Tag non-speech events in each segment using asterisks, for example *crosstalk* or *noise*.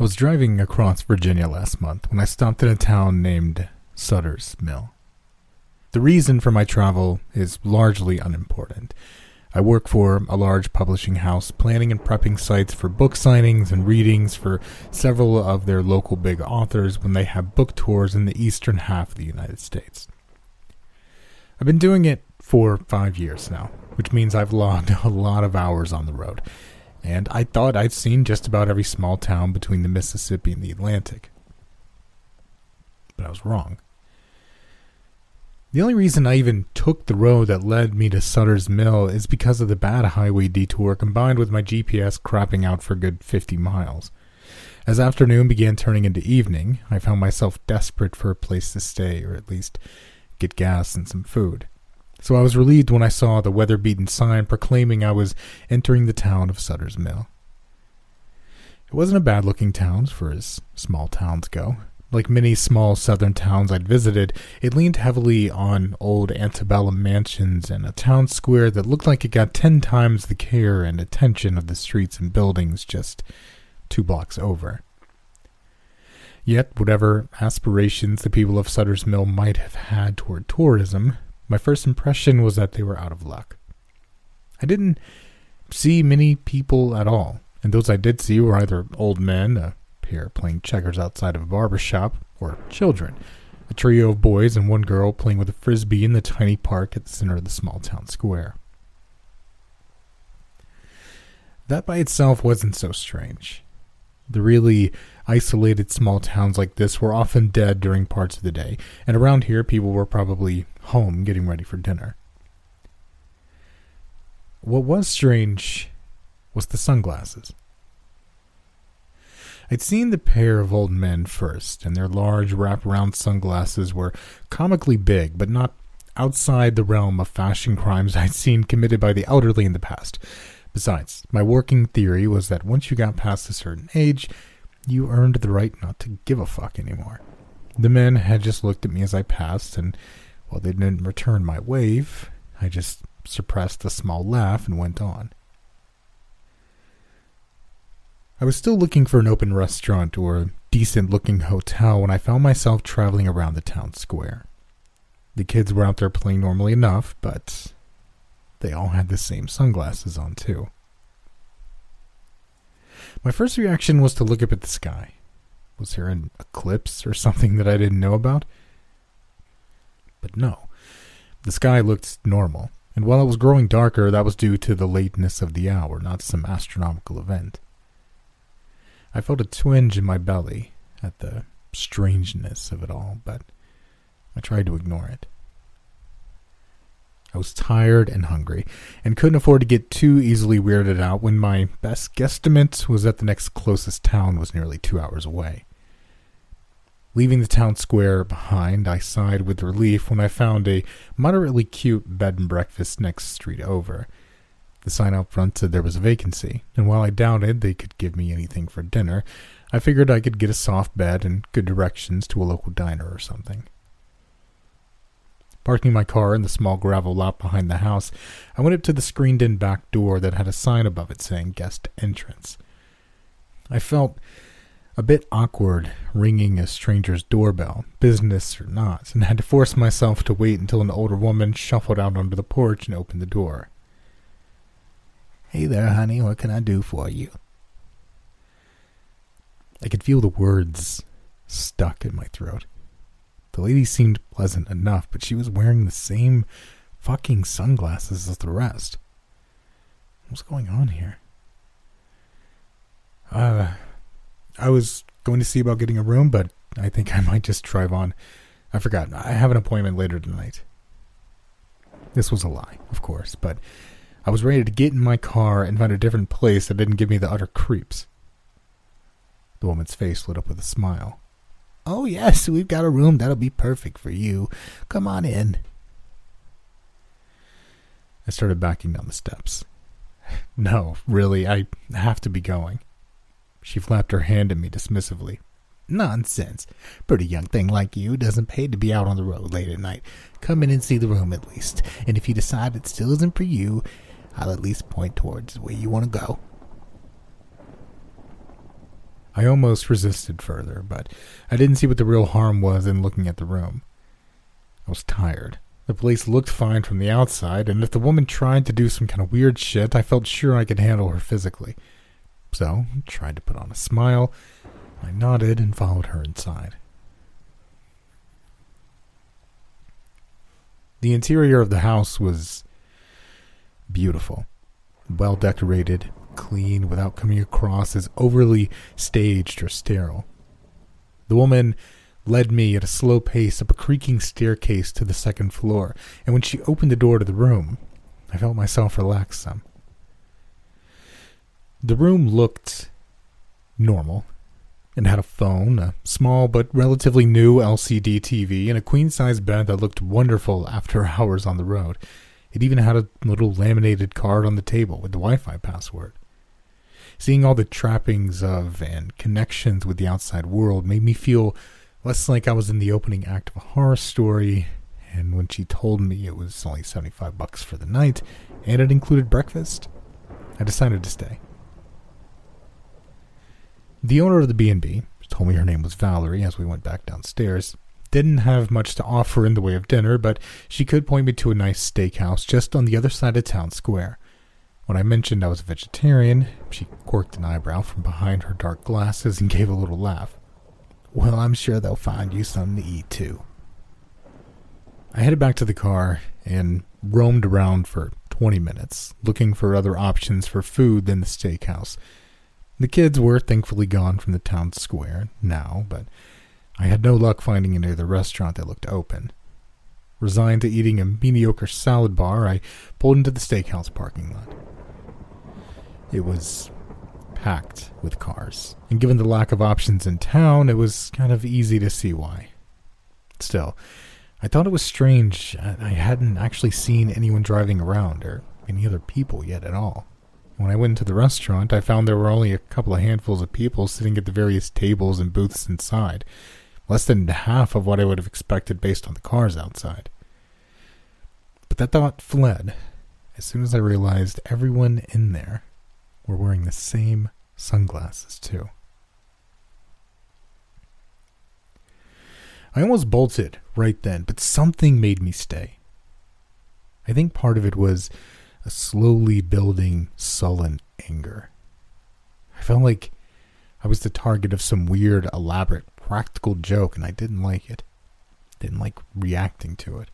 I was driving across Virginia last month when I stopped in a town named Sutter's Mill. The reason for my travel is largely unimportant. I work for a large publishing house, planning and prepping sites for book signings and readings for several of their local big authors when they have book tours in the eastern half of the United States. I've been doing it for five years now, which means I've logged *laughs* a lot of hours on the road, and I thought I'd seen just about every small town between the Mississippi and the Atlantic. But I was wrong. The only reason I even took the road that led me to Sutter's Mill is because of the bad highway detour combined with my GPS crapping out for good 50 miles. As afternoon began turning into evening, I found myself desperate for a place to stay, or at least get gas and some food. So I was relieved when I saw the weather beaten sign proclaiming I was entering the town of Sutter's Mill. It wasn't a bad looking town for as small towns go. Like many small southern towns I'd visited, it leaned heavily on old antebellum mansions and a town square that looked like it got ten times the care and attention of the streets and buildings just two blocks over. Yet, whatever aspirations the people of Sutter's Mill might have had toward tourism, my first impression was that they were out of luck. I didn't see many people at all, and those I did see were either old men, a pair playing checkers outside of a barber shop, or children, a trio of boys and one girl playing with a frisbee in the tiny park at the center of the small town square. That by itself wasn't so strange. The really isolated small towns like this were often dead during parts of the day, and around here people were probably home getting ready for dinner. What was strange was the sunglasses. I'd seen the pair of old men first, and their large wraparound sunglasses were comically big, but not outside the realm of fashion crimes *laughs* I'd seen committed by the elderly in the past. Besides, my working theory was that once you got past a certain age, you earned the right not to give a fuck anymore. The men had just looked at me as I passed, and while they didn't return my wave, I just suppressed a small laugh and went on. I was still looking for an open restaurant or a decent looking hotel when I found myself traveling around the town square. The kids were out there playing normally enough, but they all had the same sunglasses on, too. My first reaction was to look up at the sky. Was there an eclipse or something that I didn't know about? But no. The sky looked normal, and while it was growing darker, that was due to the lateness of the hour, not some astronomical event. I felt a twinge in my belly at the strangeness of it all, but I tried to ignore it. I was tired and hungry, and couldn't afford to get too easily weirded out when my best guesstimate was that the next closest town was nearly two hours away. Leaving the town square behind, I sighed with relief when I found a moderately cute bed and breakfast next street over. The sign out front said there was a vacancy, and while I doubted they could give me anything for dinner, I figured I could get a soft bed and good directions to a local diner or something. Parking my car in the small gravel lot behind the house, I went up to the screened in back door that had a sign above it saying guest entrance. I felt a bit awkward ringing a stranger's doorbell, business or not, and had to force myself to wait until an older woman shuffled out onto the porch and opened the door. Hey there, honey, what can I do for you? I could feel the words stuck in my throat. The lady seemed pleasant enough, but she was wearing the same fucking sunglasses as the rest. What's going on here? Uh, I was going to see about getting a room, but I think I might just drive on. I forgot. I have an appointment later tonight. This was a lie, of course, but I was ready to get in my car and find a different place that didn't give me the utter creeps. The woman's face lit up with a smile. Oh, yes, we've got a room that'll be perfect for you. Come on in. I started backing down the steps. *laughs* No, really, I have to be going. She flapped her hand at me dismissively. Nonsense. Pretty young thing like you doesn't pay to be out on the road late at night. Come in and see the room at least, and if you decide it still isn't for you, I'll at least point towards where you want to go. I almost resisted further, but I didn't see what the real harm was in looking at the room. I was tired. The place looked fine from the outside, and if the woman tried to do some kind of weird shit, I felt sure I could handle her physically. So, I tried to put on a smile. I nodded and followed her inside. The interior of the house was beautiful, well decorated, clean, without coming across as overly staged or sterile. The woman led me at a slow pace up a creaking staircase to the second floor, and when she opened the door to the room, I felt myself relax some. The room looked normal and had a phone, a small but relatively new LCD TV, and a queen size bed that looked wonderful after *laughs* hours on the road. It even had a little laminated card on the table with the Wi Fi password. Seeing all the trappings of and connections with the outside world made me feel less like I was in the opening act of a horror story. And when she told me it was only 75 bucks for the night and it included breakfast, I decided to stay. The owner of the B&B told me her name was Valerie as we went back downstairs. Didn't have much to offer in the way of dinner, but she could point me to a nice steakhouse just on the other side of town square. When I mentioned I was a vegetarian, she quirked an eyebrow from behind her dark glasses and gave a little laugh. Well, I'm sure they'll find you something to eat too. I headed back to the car and roamed around for 20 minutes, looking for other options for food than the steakhouse. The kids were thankfully gone from the town square now, but I had no luck finding any other restaurant that looked open. Resigned to eating a mediocre salad bar, I pulled into the steakhouse parking lot. It was packed with cars, and given the lack of options in town, it was kind of easy to see why. Still, I thought it was strange I hadn't actually seen anyone driving around or any other people yet at all. When I went into the restaurant, I found there were only a couple of handfuls of people sitting at the various tables and booths inside, less than half of what I would have expected based on the cars outside. But that thought fled as soon as I realized everyone in there were wearing the same sunglasses, too. I almost bolted right then, but something made me stay. I think part of it was a slowly building sullen anger. I felt like I was the target of some weird, elaborate, practical joke, and I didn't like it. Didn't like reacting to it.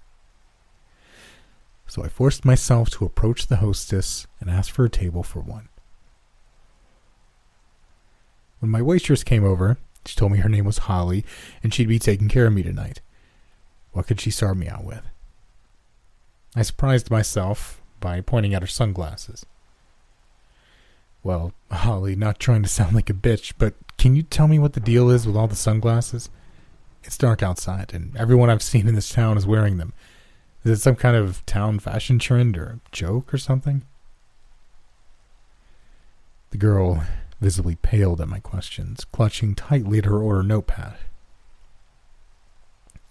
So I forced myself to approach the hostess and ask for a table for one. When my waitress came over, she told me her name was Holly and she'd be taking care of me tonight. What could she start me out with? I surprised myself by pointing at her sunglasses. Well, Holly, not trying to sound like a bitch, but can you tell me what the deal is with all the sunglasses? It's dark outside, and everyone I've seen in this town is wearing them. Is it some kind of town fashion trend or joke or something? The girl visibly paled at my questions, clutching tightly at her order notepad.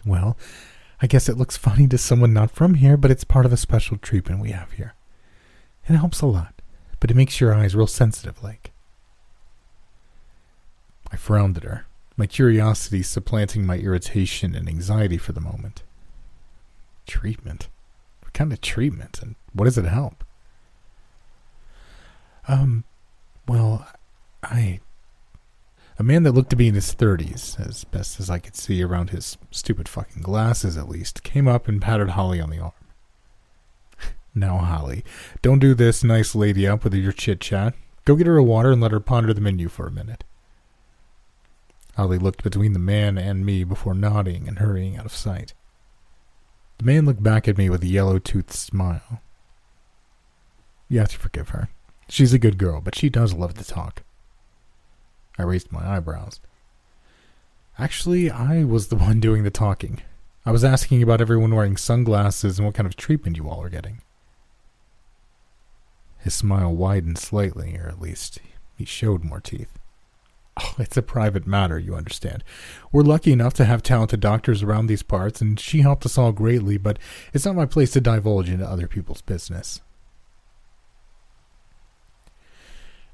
Well, I guess it looks funny to someone not from here, but it's part of a special treatment we have here. It helps a lot, but it makes your eyes real sensitive like. I frowned at her, my curiosity supplanting my irritation and anxiety for the moment. Treatment? What kind of treatment, and what does it help? Um, well, I a man that looked to be in his 30s, as best as I could see around his stupid fucking glasses at least, came up and patted Holly on the arm. *laughs* now, Holly, don't do this nice lady up with your chit chat. Go get her a water and let her ponder the menu for a minute. Holly looked between the man and me before nodding and hurrying out of sight. The man looked back at me with a yellow toothed smile. You have to forgive her. She's a good girl, but she does love to talk. I raised my eyebrows. Actually, I was the one doing the talking. I was asking about everyone wearing sunglasses and what kind of treatment you all are getting. His smile widened slightly, or at least he showed more teeth. Oh, it's a private matter, you understand. We're lucky enough to have talented doctors around these parts, and she helped us all greatly, but it's not my place to divulge into other people's business.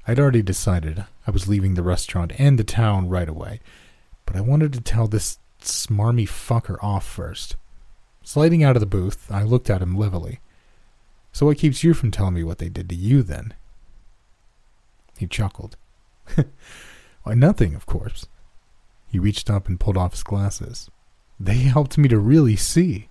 I'd already decided I was leaving the restaurant and the town right away, but I wanted to tell this smarmy fucker off first. Sliding out of the booth, I looked at him levelly. So what keeps you from telling me what they did to you then? He chuckled. *laughs* Why, nothing, of course. He reached up and pulled off his glasses. They helped me to really see.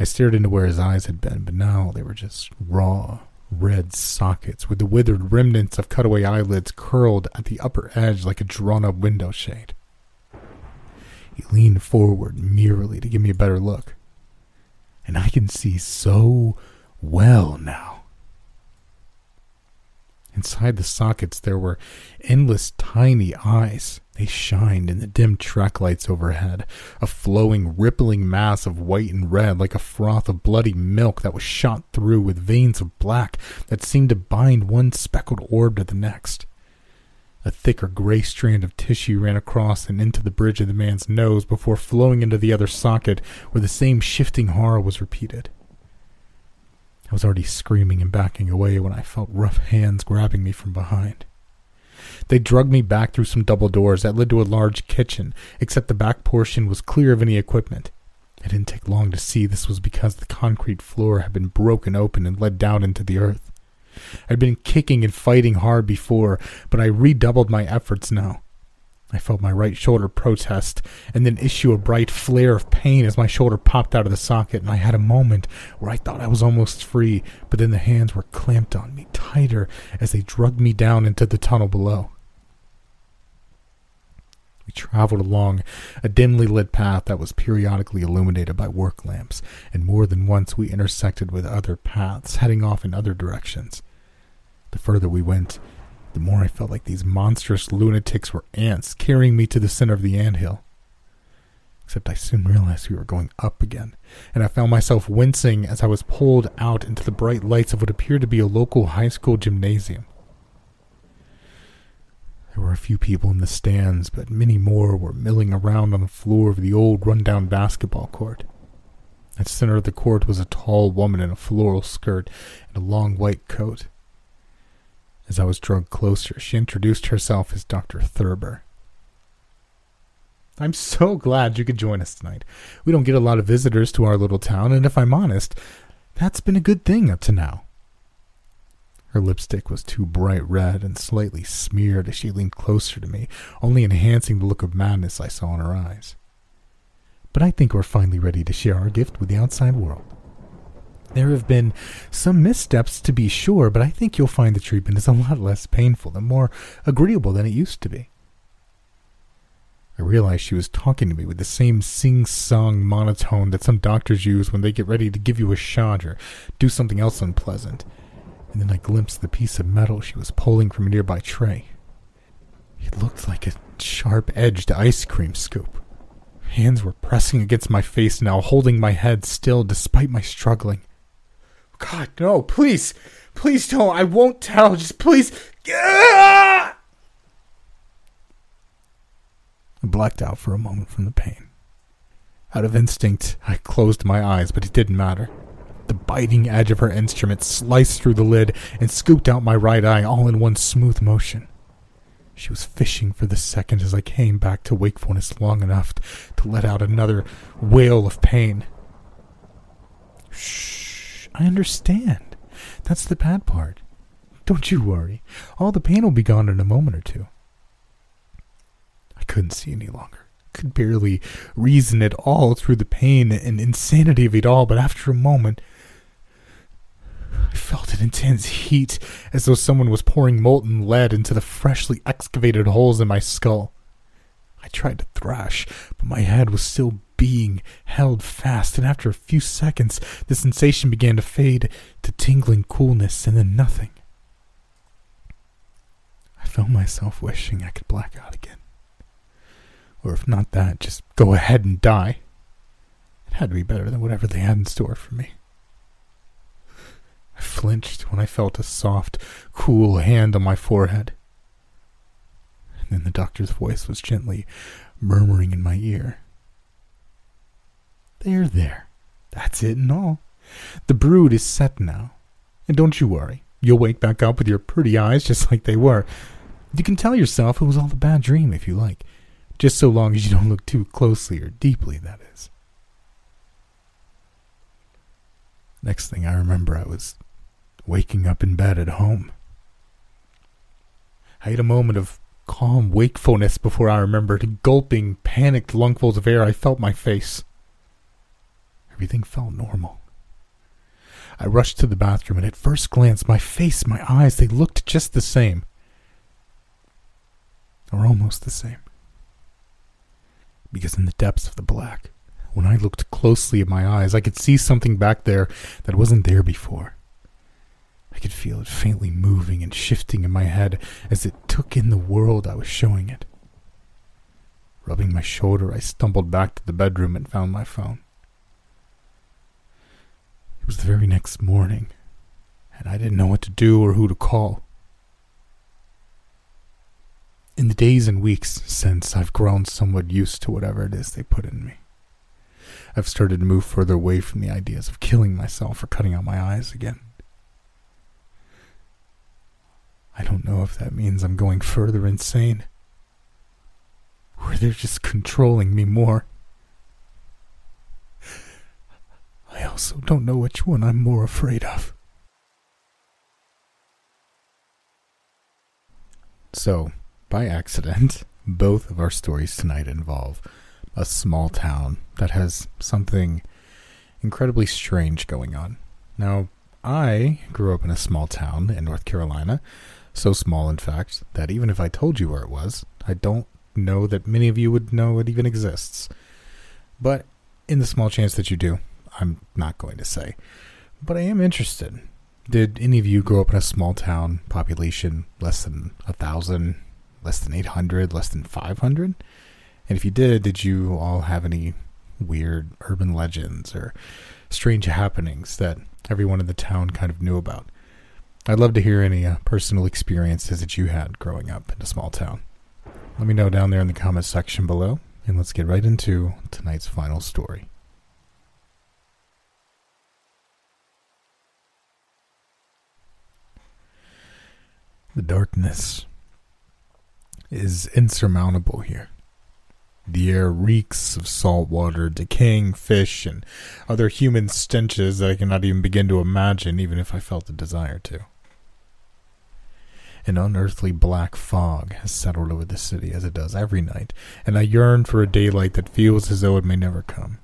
I stared into where his eyes had been, but now they were just raw, red sockets with the withered remnants of cutaway eyelids curled at the upper edge like a drawn up window shade. He leaned forward merely to give me a better look. And I can see so well now. Inside the sockets, there were endless tiny eyes. They shined in the dim track lights overhead, a flowing, rippling mass of white and red like a froth of bloody milk that was shot through with veins of black that seemed to bind one speckled orb to the next. A thicker gray strand of tissue ran across and into the bridge of the man's nose before flowing into the other socket where the same shifting horror was repeated. I was already screaming and backing away when I felt rough hands grabbing me from behind. They drugged me back through some double doors that led to a large kitchen, except the back portion was clear of any equipment. It didn't take long to see this was because the concrete floor had been broken open and led down into the earth. I'd been kicking and fighting hard before, but I redoubled my efforts now. I felt my right shoulder protest and then issue a bright flare of pain as my shoulder popped out of the socket, and I had a moment where I thought I was almost free, but then the hands were clamped on me tighter as they drugged me down into the tunnel below. We traveled along a dimly lit path that was periodically illuminated by work lamps, and more than once we intersected with other paths heading off in other directions. The further we went, the more I felt like these monstrous lunatics were ants carrying me to the center of the anthill. Except I soon realized we were going up again, and I found myself wincing as I was pulled out into the bright lights of what appeared to be a local high school gymnasium. There were a few people in the stands, but many more were milling around on the floor of the old rundown basketball court. At center of the court was a tall woman in a floral skirt and a long white coat. As I was dragged closer, she introduced herself as Dr. Thurber. I'm so glad you could join us tonight. We don't get a lot of visitors to our little town, and if I'm honest, that's been a good thing up to now. Her lipstick was too bright red and slightly smeared as she leaned closer to me, only enhancing the look of madness I saw in her eyes. But I think we're finally ready to share our gift with the outside world. There have been some missteps to be sure, but I think you'll find the treatment is a lot less painful and more agreeable than it used to be. I realized she was talking to me with the same sing song monotone that some doctors use when they get ready to give you a shot or do something else unpleasant. And then I glimpsed the piece of metal she was pulling from a nearby tray. It looked like a sharp edged ice cream scoop. Hands were pressing against my face now, holding my head still despite my struggling. God, no, please. Please don't. I won't tell. Just please. I blacked out for a moment from the pain. Out of instinct, I closed my eyes, but it didn't matter. The biting edge of her instrument sliced through the lid and scooped out my right eye all in one smooth motion. She was fishing for the second as I came back to wakefulness long enough to let out another wail of pain. Shh. I understand. That's the bad part. Don't you worry. All the pain will be gone in a moment or two. I couldn't see any longer. Could barely reason at all through the pain and insanity of it all, but after a moment, I felt an intense heat as though someone was pouring molten lead into the freshly excavated holes in my skull. I tried to thrash, but my head was still being held fast, and after a few seconds, the sensation began to fade to tingling coolness and then nothing. I felt myself wishing I could black out again. Or if not that, just go ahead and die. It had to be better than whatever they had in store for me. I flinched when I felt a soft, cool hand on my forehead and then the doctor's voice was gently murmuring in my ear. There, there. That's it and all. The brood is set now. And don't you worry. You'll wake back up with your pretty eyes just like they were. You can tell yourself it was all a bad dream if you like, just so long as you don't look too closely or deeply, that is. Next thing I remember, I was waking up in bed at home. I had a moment of calm wakefulness before I remembered, gulping, panicked lungfuls of air. I felt my face. Everything felt normal. I rushed to the bathroom, and at first glance, my face, my eyes, they looked just the same. Or almost the same. Because in the depths of the black, when I looked closely at my eyes, I could see something back there that wasn't there before. I could feel it faintly moving and shifting in my head as it took in the world I was showing it. Rubbing my shoulder, I stumbled back to the bedroom and found my phone. Was the very next morning, and I didn't know what to do or who to call. In the days and weeks since, I've grown somewhat used to whatever it is they put in me. I've started to move further away from the ideas of killing myself or cutting out my eyes again. I don't know if that means I'm going further insane. Or they're just controlling me more. I also don't know which one I'm more afraid of. So, by accident, *laughs* both of our stories tonight involve a small town that has something incredibly strange going on. Now, I grew up in a small town in North Carolina so small, in fact, that even if I told you where it was, I don't know that many of you would know it even exists. But in the small chance that you do, I'm not going to say. But I am interested. Did any of you grow up in a small town, population less than a thousand, less than 800, less than 500? And if you did, did you all have any weird urban legends or strange happenings that everyone in the town kind of knew about? I'd love to hear any uh, personal experiences that you had growing up in a small town. Let me know down there in the comments section below, and let's get right into tonight's final story. The darkness is insurmountable here. The air reeks of salt water, decaying fish, and other human stenches that I cannot even begin to imagine, even if I felt the desire to. An unearthly black fog has settled over the city as it does every night, and I yearn for a daylight that feels as though it may never come.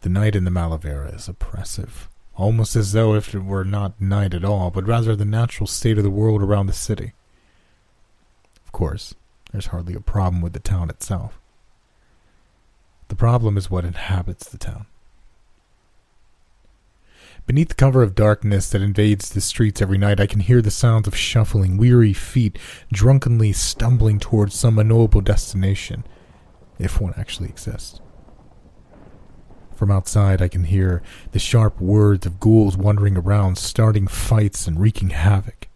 The night in the Malavera is oppressive, almost as though if it were not night at all, but rather the natural state of the world around the city. Of course, there's hardly a problem with the town itself. The problem is what inhabits the town. Beneath the cover of darkness that invades the streets every night, I can hear the sounds of shuffling, weary feet drunkenly stumbling towards some unknowable destination, if one actually exists. From outside, I can hear the sharp words of ghouls wandering around, starting fights and wreaking havoc.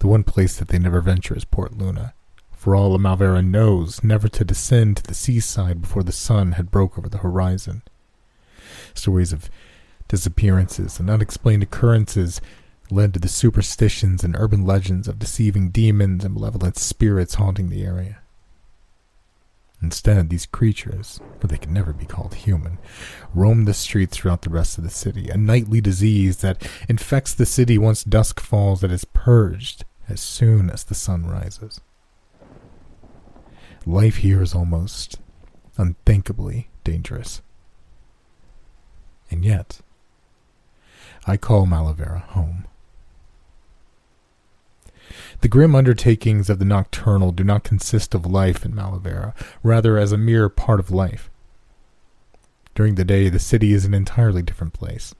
The one place that they never venture is Port Luna, for all Malvera knows never to descend to the seaside before the sun had broke over the horizon. Stories of disappearances and unexplained occurrences led to the superstitions and urban legends of deceiving demons and malevolent spirits haunting the area. Instead, these creatures, for they can never be called human, roam the streets throughout the rest of the city, a nightly disease that infects the city once dusk falls that is purged as soon as the sun rises. Life here is almost unthinkably dangerous. And yet, I call Malavera home. The grim undertakings of the nocturnal do not consist of life in Malavera, rather as a mere part of life. During the day, the city is an entirely different place.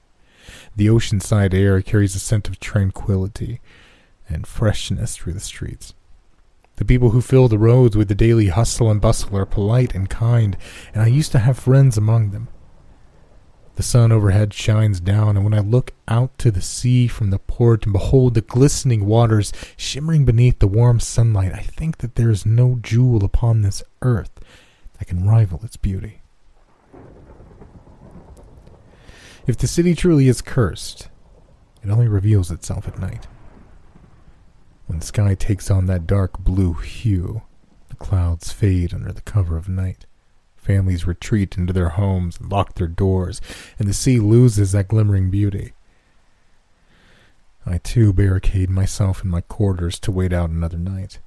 The oceanside air carries a scent of tranquility and freshness through the streets. The people who fill the roads with the daily hustle and bustle are polite and kind, and I used to have friends among them. The sun overhead shines down, and when I look out to the sea from the port and behold the glistening waters shimmering beneath the warm sunlight, I think that there is no jewel upon this earth that can rival its beauty. If the city truly is cursed, it only reveals itself at night. When the sky takes on that dark blue hue, the clouds fade under the cover of night. Families retreat into their homes and lock their doors, and the sea loses that glimmering beauty. I too barricade myself in my quarters to wait out another night.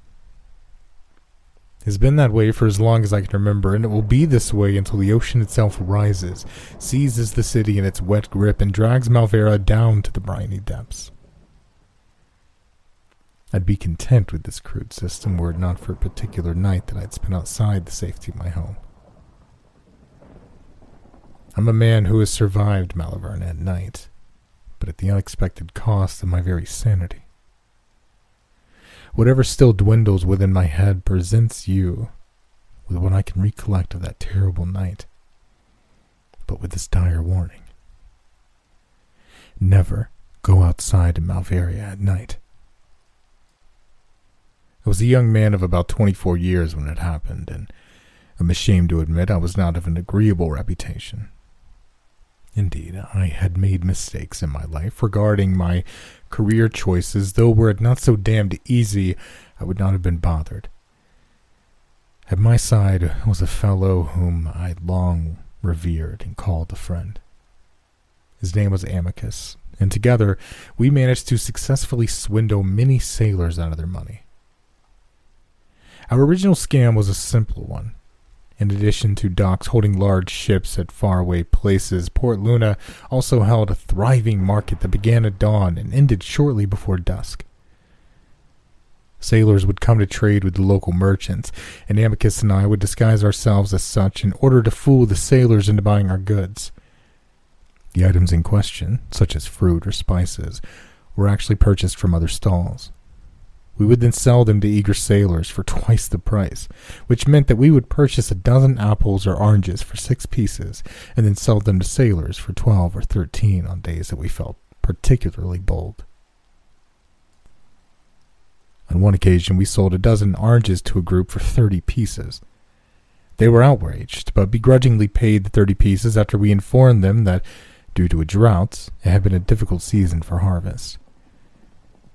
It's been that way for as long as I can remember, and it will be this way until the ocean itself rises, seizes the city in its wet grip, and drags Malvera down to the briny depths. I'd be content with this crude system were it not for a particular night that I'd spent outside the safety of my home. I'm a man who has survived Malvern at night, but at the unexpected cost of my very sanity. Whatever still dwindles within my head presents you with what I can recollect of that terrible night, but with this dire warning. Never go outside in Malveria at night. I was a young man of about 24 years when it happened, and I'm ashamed to admit I was not of an agreeable reputation. Indeed, I had made mistakes in my life regarding my career choices, though were it not so damned easy, I would not have been bothered. At my side was a fellow whom I long revered and called a friend. His name was Amicus, and together we managed to successfully swindle many sailors out of their money. Our original scam was a simple one. In addition to docks holding large ships at faraway places, Port Luna also held a thriving market that began at dawn and ended shortly before dusk. Sailors would come to trade with the local merchants, and Amicus and I would disguise ourselves as such in order to fool the sailors into buying our goods. The items in question, such as fruit or spices, were actually purchased from other stalls. We would then sell them to eager sailors for *laughs* twice the price, which meant that we would purchase a dozen apples or oranges for six pieces and then sell them to sailors for twelve or thirteen on days that we felt particularly bold. On one occasion, we sold a dozen oranges to a group for thirty pieces. They were outraged, but begrudgingly paid the thirty pieces after we informed them that, due to a drought, it had been a difficult season for harvest.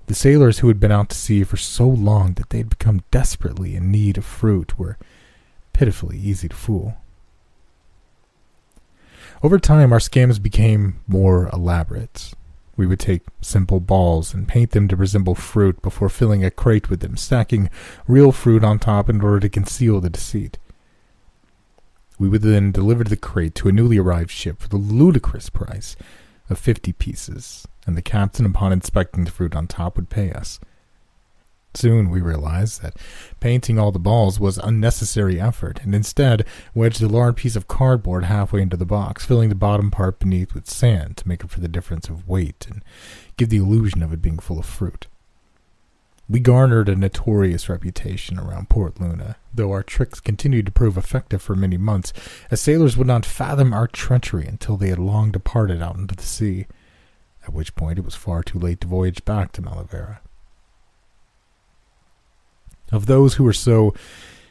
The sailors who had been out to sea for so long that they had become desperately in need of fruit were pitifully easy to fool. Over time, our scams became more elaborate. We would take simple balls and paint them to resemble fruit before filling a crate with them, stacking real fruit on top in order to conceal the deceit. We would then deliver the crate to a newly arrived ship for the ludicrous price of fifty pieces, and the captain, upon inspecting the fruit on top, would pay us. Soon we realized that painting all the balls was unnecessary effort, and instead wedged a large piece of cardboard halfway into the box, filling the bottom part beneath with sand to make up for the difference of weight and give the illusion of it being full of fruit. We garnered a notorious reputation around Port Luna, though our tricks continued to prove effective for many months, as sailors would not fathom our treachery until they had long departed out into the sea, at which point it was far too late to voyage back to Malavera. Of those who were so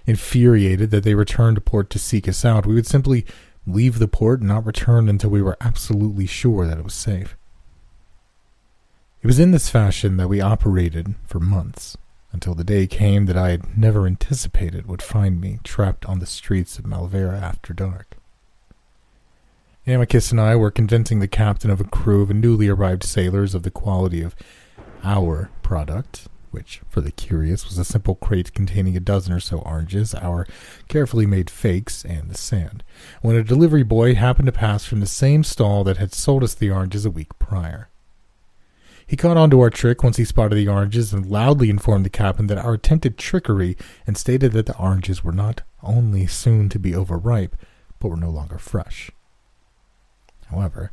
infuriated that they returned to port to seek us out, we would simply leave the port and not return until we were absolutely sure that it was safe. It was in this fashion that we operated for months, until the day came that I had never anticipated would find me trapped on the streets of Malvera after dark. Amicus and I were convincing the captain of a crew of newly arrived sailors of the quality of our product, which, for the curious, was a simple crate containing a dozen or so oranges, our carefully made fakes, and the sand, when a delivery boy happened to pass from the same stall that had sold us the oranges a week prior. He caught on to our trick once he spotted the oranges and loudly informed the captain that our attempted trickery and stated that the oranges were not only soon to be overripe, but were no longer fresh. However,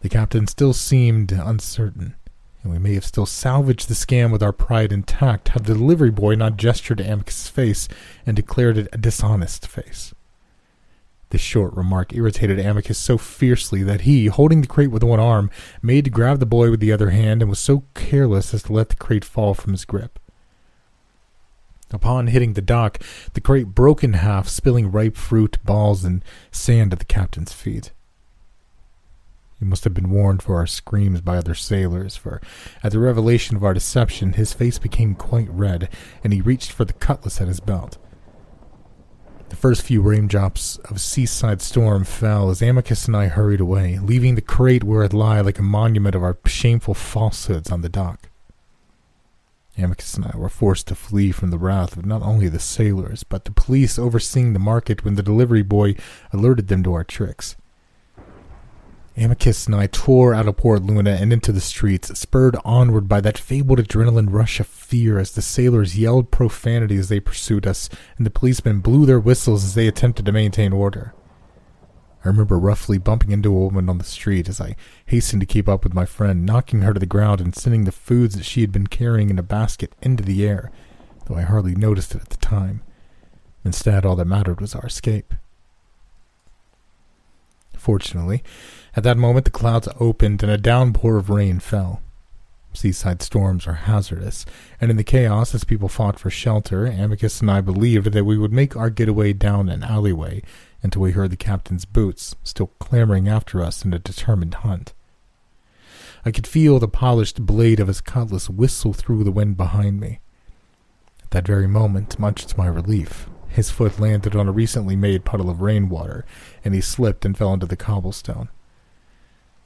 the captain still seemed uncertain, and we may have still salvaged the scam with our pride intact had the delivery boy not gestured to face and declared it a dishonest face. This short remark irritated Amicus so fiercely that he, holding the crate with one arm, made to grab the boy with the other hand and was so careless as to let the crate fall from his grip. Upon hitting the dock, the crate broke in half, spilling ripe fruit, balls, and sand at the captain's feet. He must have been warned for our screams by other sailors, for at the revelation of our deception, his face became quite red, and he reached for the cutlass at his belt. The first few raindrops of seaside storm fell as Amicus and I hurried away, leaving the crate where it lay like a monument of our shameful falsehoods on the dock. Amicus and I were forced to flee from the wrath of not only the sailors, but the police overseeing the market when the delivery boy alerted them to our tricks. Amicus and I tore out of Port Luna and into the streets, spurred onward by that fabled adrenaline rush of fear as the sailors yelled profanity as they pursued us, and the policemen blew their whistles as they attempted to maintain order. I remember roughly bumping into a woman on the street as I hastened to keep up with my friend, knocking her to the ground and sending the foods that she had been carrying in a basket into the air, though I hardly noticed it at the time. Instead, all that mattered was our escape. Fortunately, at that moment the clouds opened and a downpour of rain fell. Seaside storms are hazardous, and in the chaos as people fought for shelter, Amicus and I believed that we would make our getaway down an alleyway until we heard the captain's boots still clamoring after us in a determined hunt. I could feel the polished blade of his cutlass whistle through the wind behind me. At that very moment, much to my relief, his foot landed on a recently made puddle of rainwater, and he slipped and fell into the cobblestone.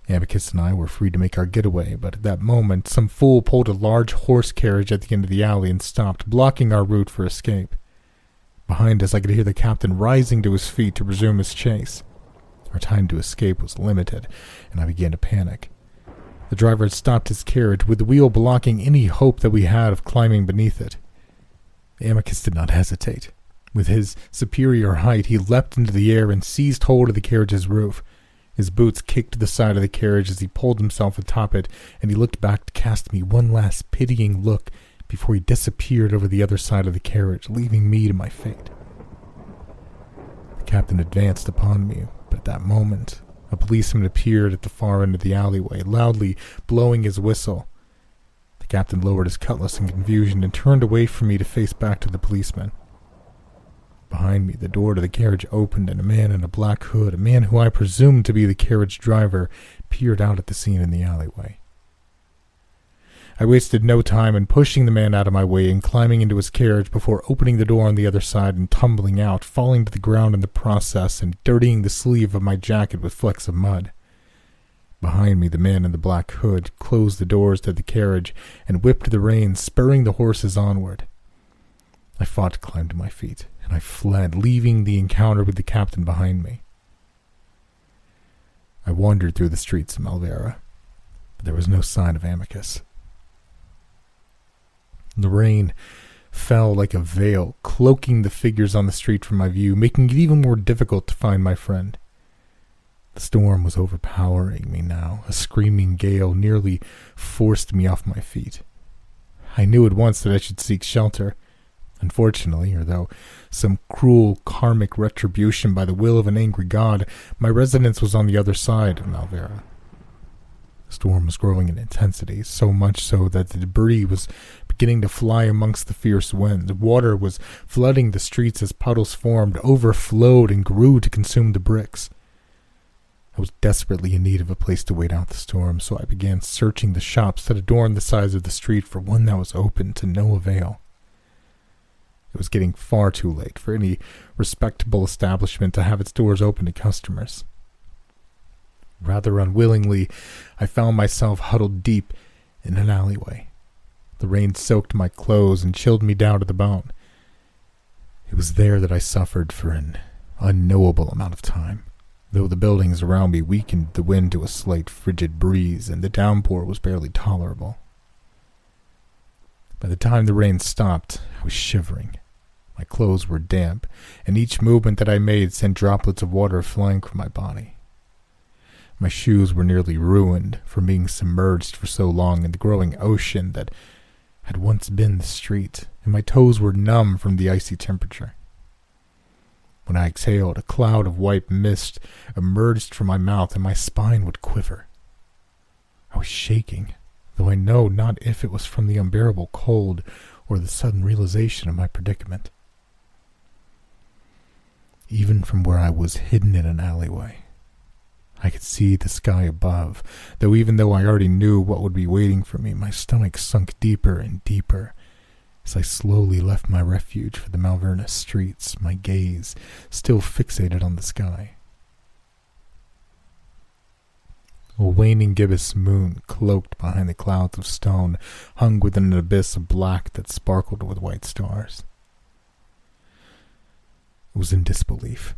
Amicus and I were free to make our getaway, but at that moment some fool pulled a large horse carriage at the end of the alley and stopped, blocking our route for escape. Behind us, I could hear the captain rising to his feet to resume his chase. Our time to escape was limited, and I began to panic. The driver had stopped his carriage, with the wheel blocking any hope that we had of climbing beneath it. Amicus did not hesitate. With his superior height, he leapt into the air and seized hold of the carriage's roof. His boots kicked the side of the carriage as he pulled himself atop it, and he looked back to cast me one last pitying look before he disappeared over the other side of the carriage, leaving me to my fate. The captain advanced upon me, but at that moment, a policeman appeared at the far end of the alleyway, loudly blowing his whistle. The captain lowered his cutlass in confusion and turned away from me to face back to the policeman. Behind me, the door to the carriage opened, and a man in a black hood, a man who I presumed to be the carriage driver, peered out at the scene in the alleyway. I wasted no time in pushing the man out of my way and climbing into his carriage before opening the door on the other side and tumbling out, falling to the ground in the process and dirtying the sleeve of my jacket with flecks of mud. Behind me, the man in the black hood closed the doors to the carriage and whipped the reins, spurring the horses onward. I fought to climb to my feet, and I fled, leaving the encounter with the captain behind me. I wandered through the streets of Malvera, but there was no sign of Amicus. The rain fell like a veil, cloaking the figures on the street from my view, making it even more difficult to find my friend. The storm was overpowering me now. A screaming gale nearly forced me off my feet. I knew at once that I should seek shelter. Unfortunately, or though some cruel karmic retribution by the will of an angry god, my residence was on the other side of Malvera. The storm was growing in intensity, so much so that the debris was beginning to fly amongst the fierce wind. Water was flooding the streets as puddles formed, overflowed, and grew to consume the bricks. I was desperately in need of a place to wait out the storm, so I began searching the shops that adorned the sides of the street for one that was open to no avail. It was getting far too late for any respectable establishment to have its doors open to customers. Rather unwillingly, I found myself huddled deep in an alleyway. The rain soaked my clothes and chilled me down to the bone. It was there that I suffered for an unknowable amount of time, though the buildings around me weakened the wind to a slight frigid breeze and the downpour was barely tolerable. By the time the rain stopped, I was shivering. My clothes were damp, and each movement that I made sent droplets of water flying from my body. My shoes were nearly ruined from being submerged for so long in the growing ocean that had once been the street, and my toes were numb from the icy temperature. When I exhaled, a cloud of white mist emerged from my mouth, and my spine would quiver. I was shaking, though I know not if it was from the unbearable cold or the sudden realization of my predicament. Even from where I was hidden in an alleyway, I could see the sky above, though even though I already knew what would be waiting for me, my stomach sunk deeper and deeper as I slowly left my refuge for the Malvern streets, my gaze still fixated on the sky. A waning gibbous moon, cloaked behind the clouds of stone, hung within an abyss of black that sparkled with white stars. Was in disbelief,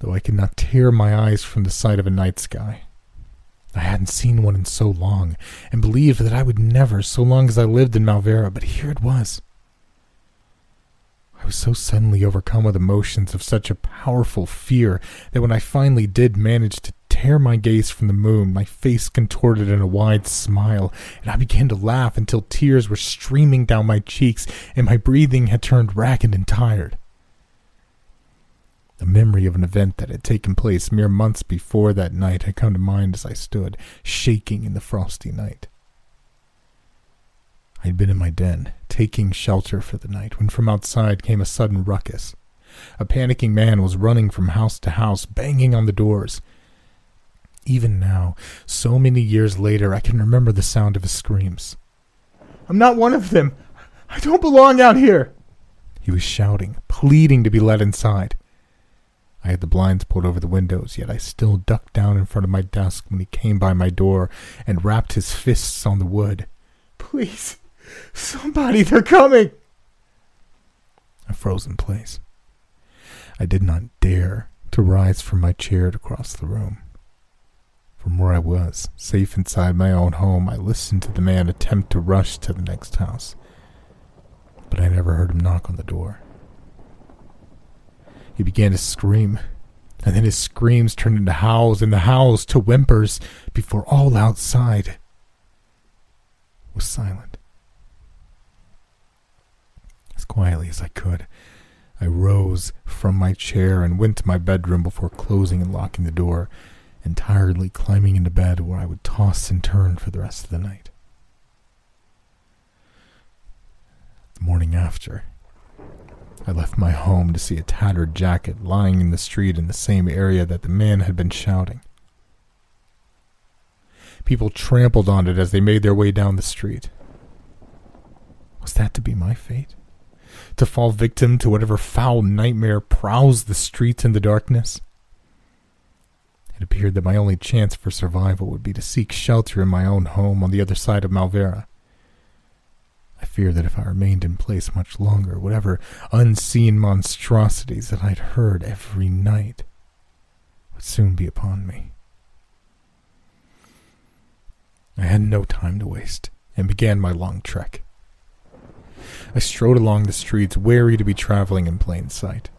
though I could not tear my eyes from the sight of a night sky. I hadn't seen one in so long, and believed that I would never, so long as I lived in Malvera, but here it was. I was so suddenly overcome with emotions of such a powerful fear that when I finally did manage to tear my gaze from the moon, my face contorted in a wide smile, and I began to laugh until tears were streaming down my cheeks and my breathing had turned ragged and tired. The memory of an event that had taken place mere months before that night had come to mind as I stood, shaking in the frosty night. I had been in my den, taking shelter for the night, when from outside came a sudden ruckus. A panicking man was running from house to house, banging on the doors. Even now, so many years later, I can remember the sound of his screams. I'm not one of them. I don't belong out here. He was shouting, pleading to be let inside. I had the blinds pulled over the windows, yet I still ducked down in front of my desk when he came by my door and rapped his fists on the wood. Please, somebody, they're coming! A frozen place. I did not dare to rise from my chair to cross the room. From where I was, safe inside my own home, I listened to the man attempt to rush to the next house, but I never heard him knock on the door. He began to scream, and then his screams turned into howls, and the howls to whimpers before all outside was silent. As quietly as I could, I rose from my chair and went to my bedroom before closing and locking the door, and tiredly climbing into bed where I would toss and turn for the rest of the night. The morning after, I left my home to see a tattered jacket lying in the street in the same area that the man had been shouting. People trampled on it as they made their way down the street. Was that to be my fate? To fall victim to whatever foul nightmare prowls the streets in the darkness? It appeared that my only chance for survival would be to seek shelter in my own home on the other side of Malvera. I feared that if I remained in place much longer, whatever unseen monstrosities that I'd heard every night would soon be upon me. I had no time to waste and began my long trek. I strode along the streets, wary to be traveling in plain sight.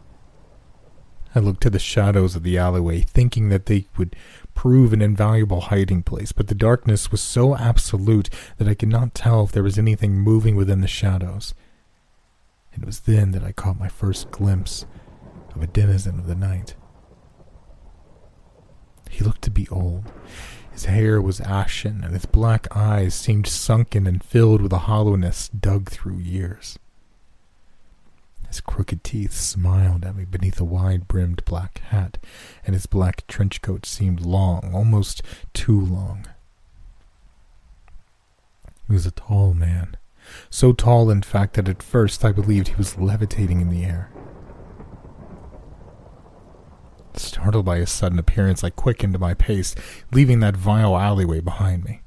I looked to the shadows of the alleyway, thinking that they would prove an invaluable hiding place, but the darkness was so absolute that I could not tell if there was anything moving within the shadows. It was then that I caught my first glimpse of a denizen of the night. He looked to be old. His hair was ashen, and his black eyes seemed sunken and filled with a hollowness dug through years. His crooked teeth smiled at me beneath a wide brimmed black hat, and his black trench coat seemed long, almost too long. He was a tall man, so tall, in fact, that at first I believed he was levitating in the air. Startled by his sudden appearance, I quickened my pace, leaving that vile alleyway behind me.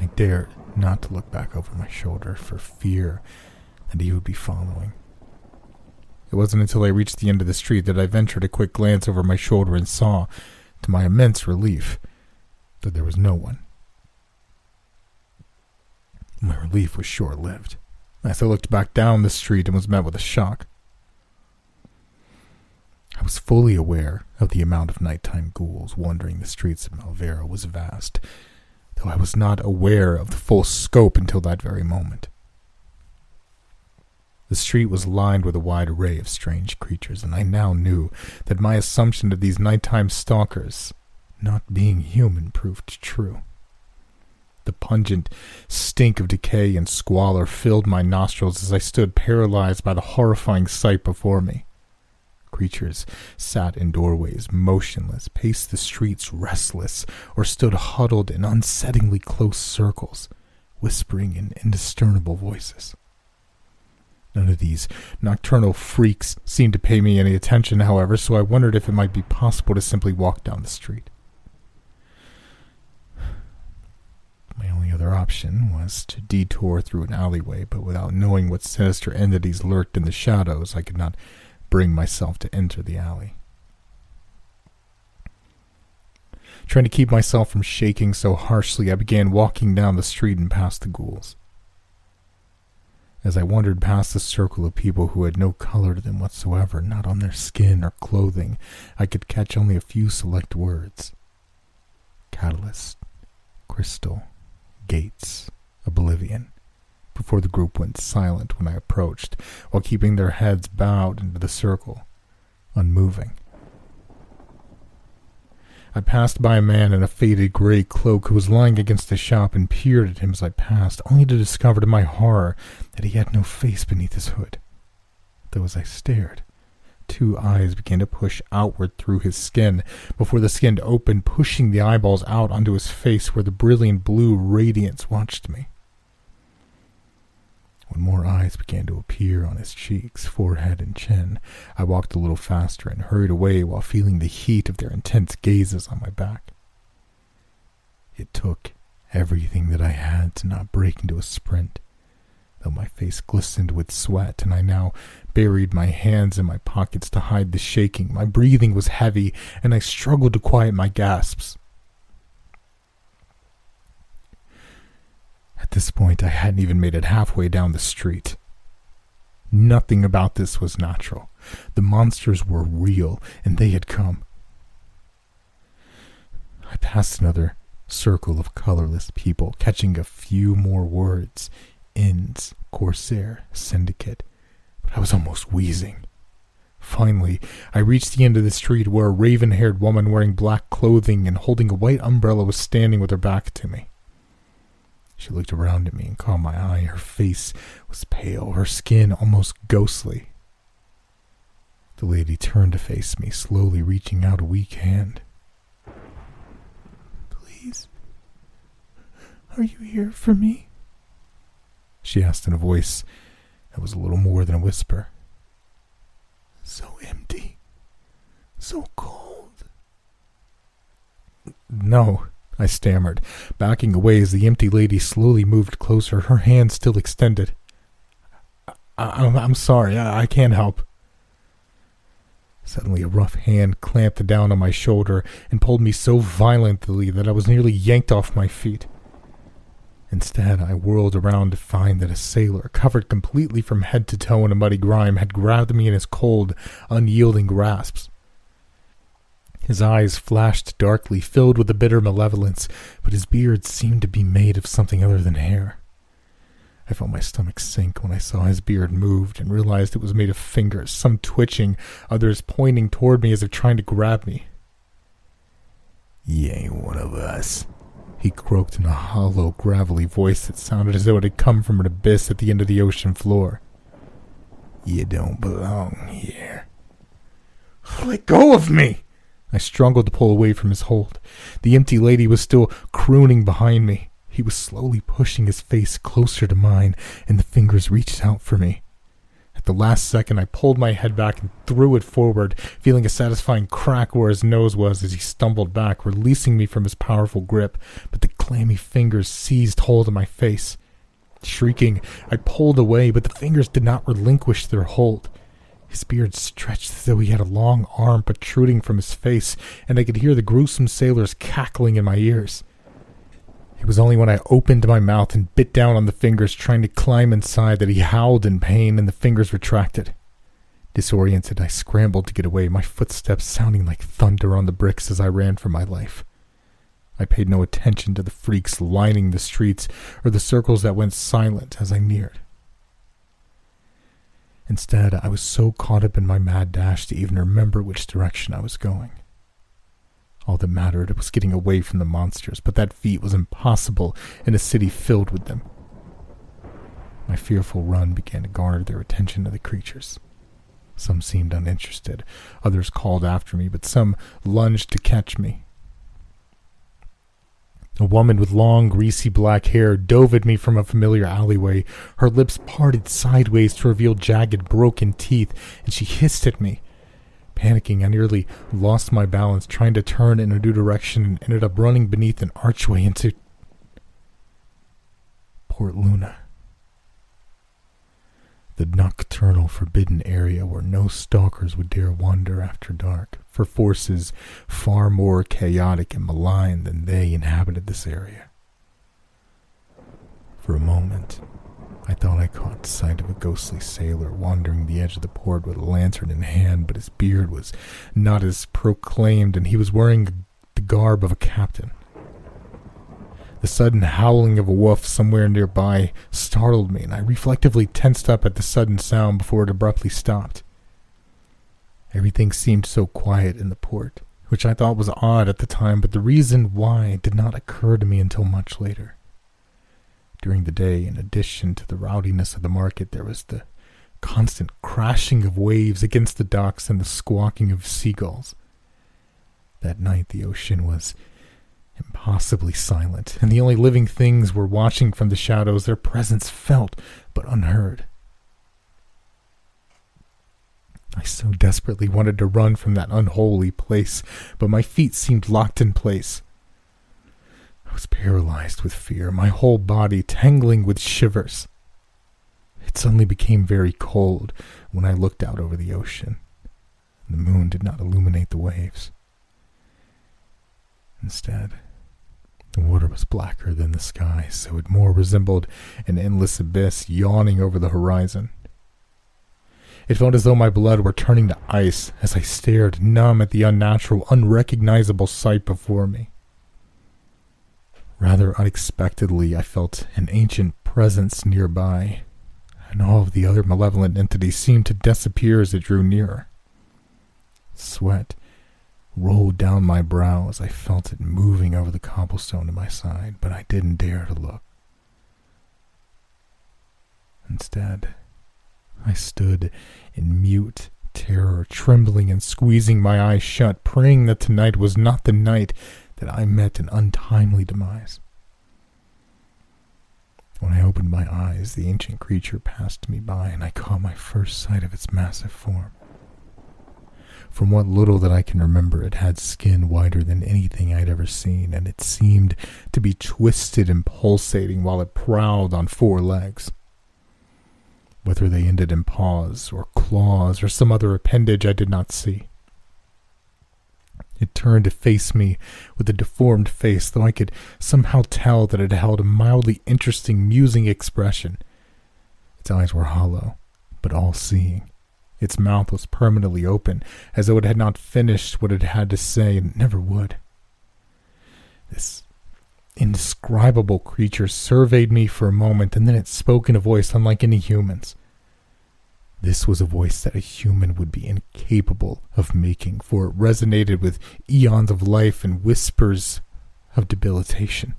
I dared not to look back over my shoulder for fear that he would be following. It wasn't until I reached the end of the street that I ventured a quick glance over my shoulder and saw, to my immense relief, that there was no one. My relief was short lived, as I looked back down the street and was met with a shock. I was fully aware of the amount of nighttime ghouls wandering the streets of Malvera was vast, though I was not aware of the full scope until that very moment. The street was lined with a wide array of strange creatures, and I now knew that my assumption of these nighttime stalkers not being human proved true. The pungent stink of decay and squalor filled my nostrils as I stood paralyzed by the horrifying sight before me. creatures sat in doorways, motionless, paced the streets restless, or stood huddled in unsettlingly close circles, whispering in indiscernible voices. None of these nocturnal freaks seemed to pay me any attention, however, so I wondered if it might be possible to simply walk down the street. My only other option was to detour through an alleyway, but without knowing what sinister entities lurked in the shadows, I could not bring myself to enter the alley. Trying to keep myself from shaking so harshly, I began walking down the street and past the ghouls. As I wandered past the circle of people who had no color to them whatsoever, not on their skin or clothing, I could catch only a few select words Catalyst, Crystal, Gates, Oblivion, before the group went silent when I approached, while keeping their heads bowed into the circle, unmoving. I passed by a man in a faded gray cloak who was lying against the shop and peered at him as I passed, only to discover to my horror that he had no face beneath his hood. Though as I stared, two eyes began to push outward through his skin before the skin opened, pushing the eyeballs out onto his face where the brilliant blue radiance watched me. When more eyes began to appear on his cheeks, forehead, and chin, I walked a little faster and hurried away while feeling the heat of their intense gazes on my back. It took everything that I had to not break into a sprint, though my face glistened with sweat and I now buried my hands in my pockets to hide the shaking. My breathing was heavy and I struggled to quiet my gasps. At this point, I hadn't even made it halfway down the street. Nothing about this was natural. The monsters were real, and they had come. I passed another circle of colorless people, catching a few more words Inns, Corsair, Syndicate, but I was almost wheezing. Finally, I reached the end of the street where a raven haired woman wearing black clothing and holding a white umbrella was standing with her back to me. She looked around at me and caught my eye. Her face was pale, her skin almost ghostly. The lady turned to face me, slowly reaching out a weak hand. Please, are you here for me? She asked in a voice that was a little more than a whisper. So empty, so cold. No, I stammered, backing away as the empty lady slowly moved closer, her hand still extended. I- am I'm sorry, I-, I can't help. Suddenly, a rough hand clamped down on my shoulder and pulled me so violently that I was nearly yanked off my feet. Instead, I whirled around to find that a sailor, covered completely from head to toe in a muddy grime, had grabbed me in his cold, unyielding grasps. His eyes flashed darkly, filled with a bitter malevolence, but his beard seemed to be made of something other than hair. I felt my stomach sink when I saw his beard moved and realized it was made of fingers, some twitching, others pointing toward me as if trying to grab me. You ain't one of us, he croaked in a hollow, gravelly voice that sounded as though it had come from an abyss at the end of the ocean floor. You don't belong here. Let go of me! I struggled to pull away from his hold. The empty lady was still crooning behind me. He was slowly pushing his face closer to mine, and the fingers reached out for me. At the last second, I pulled my head back and threw it forward, feeling a satisfying crack where his nose was as he stumbled back, releasing me from his powerful grip. But the clammy fingers seized hold of my face. Shrieking, I pulled away, but the fingers did not relinquish their hold. His beard stretched as though he had a long arm protruding from his face, and I could hear the gruesome sailors cackling in my ears. It was only when I opened my mouth and bit down on the fingers trying to climb inside that he howled in pain and the fingers retracted. Disoriented, I scrambled to get away, my footsteps sounding like thunder on the bricks as I ran for my life. I paid no attention to the freaks lining the streets or the circles that went silent as I neared. Instead, I was so caught up in my mad dash to even remember which direction I was going. All that mattered was getting away from the monsters, but that feat was impossible in a city filled with them. My fearful run began to garner their attention to the creatures. Some seemed uninterested, others called after me, but some lunged to catch me. A woman with long, greasy black hair dove at me from a familiar alleyway. Her lips parted sideways to reveal jagged, broken teeth, and she hissed at me. Panicking, I nearly lost my balance, trying to turn in a new direction, and ended up running beneath an archway into Port Luna the nocturnal forbidden area where no stalkers would dare wander after dark, for forces far more chaotic and malign than they inhabited this area. For a moment, I thought I caught sight of a ghostly sailor wandering the edge of the port with a lantern in hand, but his beard was not as proclaimed, and he was wearing the garb of a captain. The sudden howling of a wolf somewhere nearby startled me, and I reflectively tensed up at the sudden sound before it abruptly stopped. Everything seemed so quiet in the port, which I thought was odd at the time, but the reason why did not occur to me until much later. During the day, in addition to the rowdiness of the market, there was the constant crashing of waves against the docks and the squawking of seagulls. That night, the ocean was impossibly silent, and the only living things were watching from the shadows, their presence felt but unheard. I so desperately wanted to run from that unholy place, but my feet seemed locked in place. I was paralyzed with fear, my whole body tangling with shivers. It suddenly became very cold when I looked out over the ocean. The moon did not illuminate the waves. Instead, was blacker than the sky, so it more resembled an endless abyss yawning over the horizon. It felt as though my blood were turning to ice as I stared numb at the unnatural, unrecognizable sight before me. Rather unexpectedly, I felt an ancient presence nearby, and all of the other malevolent entities seemed to disappear as it drew nearer. Sweat rolled down my brow as I felt it moving over the cobblestone to my side, but I didn't dare to look. Instead, I stood in mute terror, trembling and squeezing my eyes shut, praying that tonight was not the night that I met an untimely demise. When I opened my eyes, the ancient creature passed me by, and I caught my first sight of its massive form. From what little that I can remember, it had skin whiter than anything I'd ever seen, and it seemed to be twisted and pulsating while it prowled on four legs. Whether they ended in paws or claws or some other appendage I did not see. It turned to face me with a deformed face, though I could somehow tell that it held a mildly interesting, musing expression. Its eyes were hollow, but all seeing. Its mouth was permanently open, as though it had not finished what it had to say and never would. This indescribable creature surveyed me for a moment, and then it spoke in a voice unlike any human's. This was a voice that a human would be incapable of making, for it resonated with eons of life and whispers of debilitation.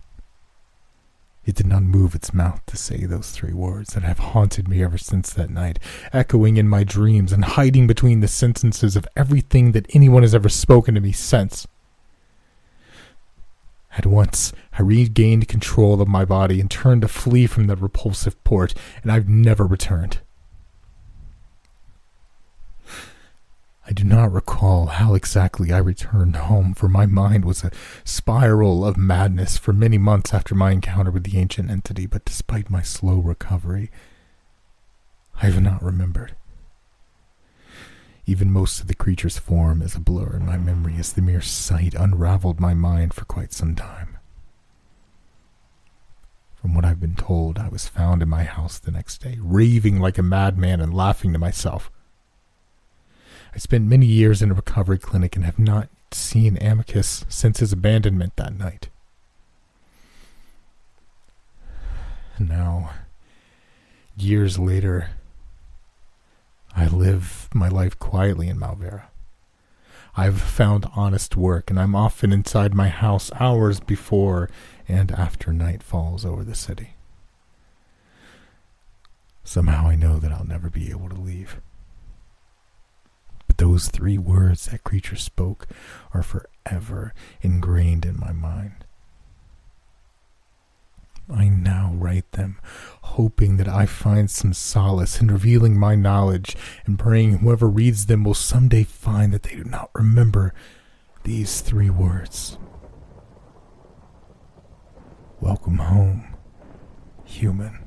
It did not move its mouth to say those three words that have haunted me ever since that night, echoing in my dreams and hiding between the sentences of everything that anyone has ever spoken to me since. At once, I regained control of my body and turned to flee from that repulsive port, and I've never returned. I do not recall how exactly I returned home, for my mind was a spiral of madness for many months after my encounter with the ancient entity, but despite my slow recovery, I have not remembered. Even most of the creature's form is a blur in my memory as the mere sight unraveled my mind for quite some time. From what I've been told, I was found in my house the next day, raving like a madman and laughing to myself. I spent many years in a recovery clinic and have not seen Amicus since his abandonment that night. Now, years later, I live my life quietly in Malvera. I've found honest work, and I'm often inside my house hours before and after night falls over the city. Somehow I know that I'll never be able to leave. Those three words that creature spoke are forever ingrained in my mind. I now write them, hoping that I find some solace in revealing my knowledge and praying whoever reads them will someday find that they do not remember these three words. Welcome home, human.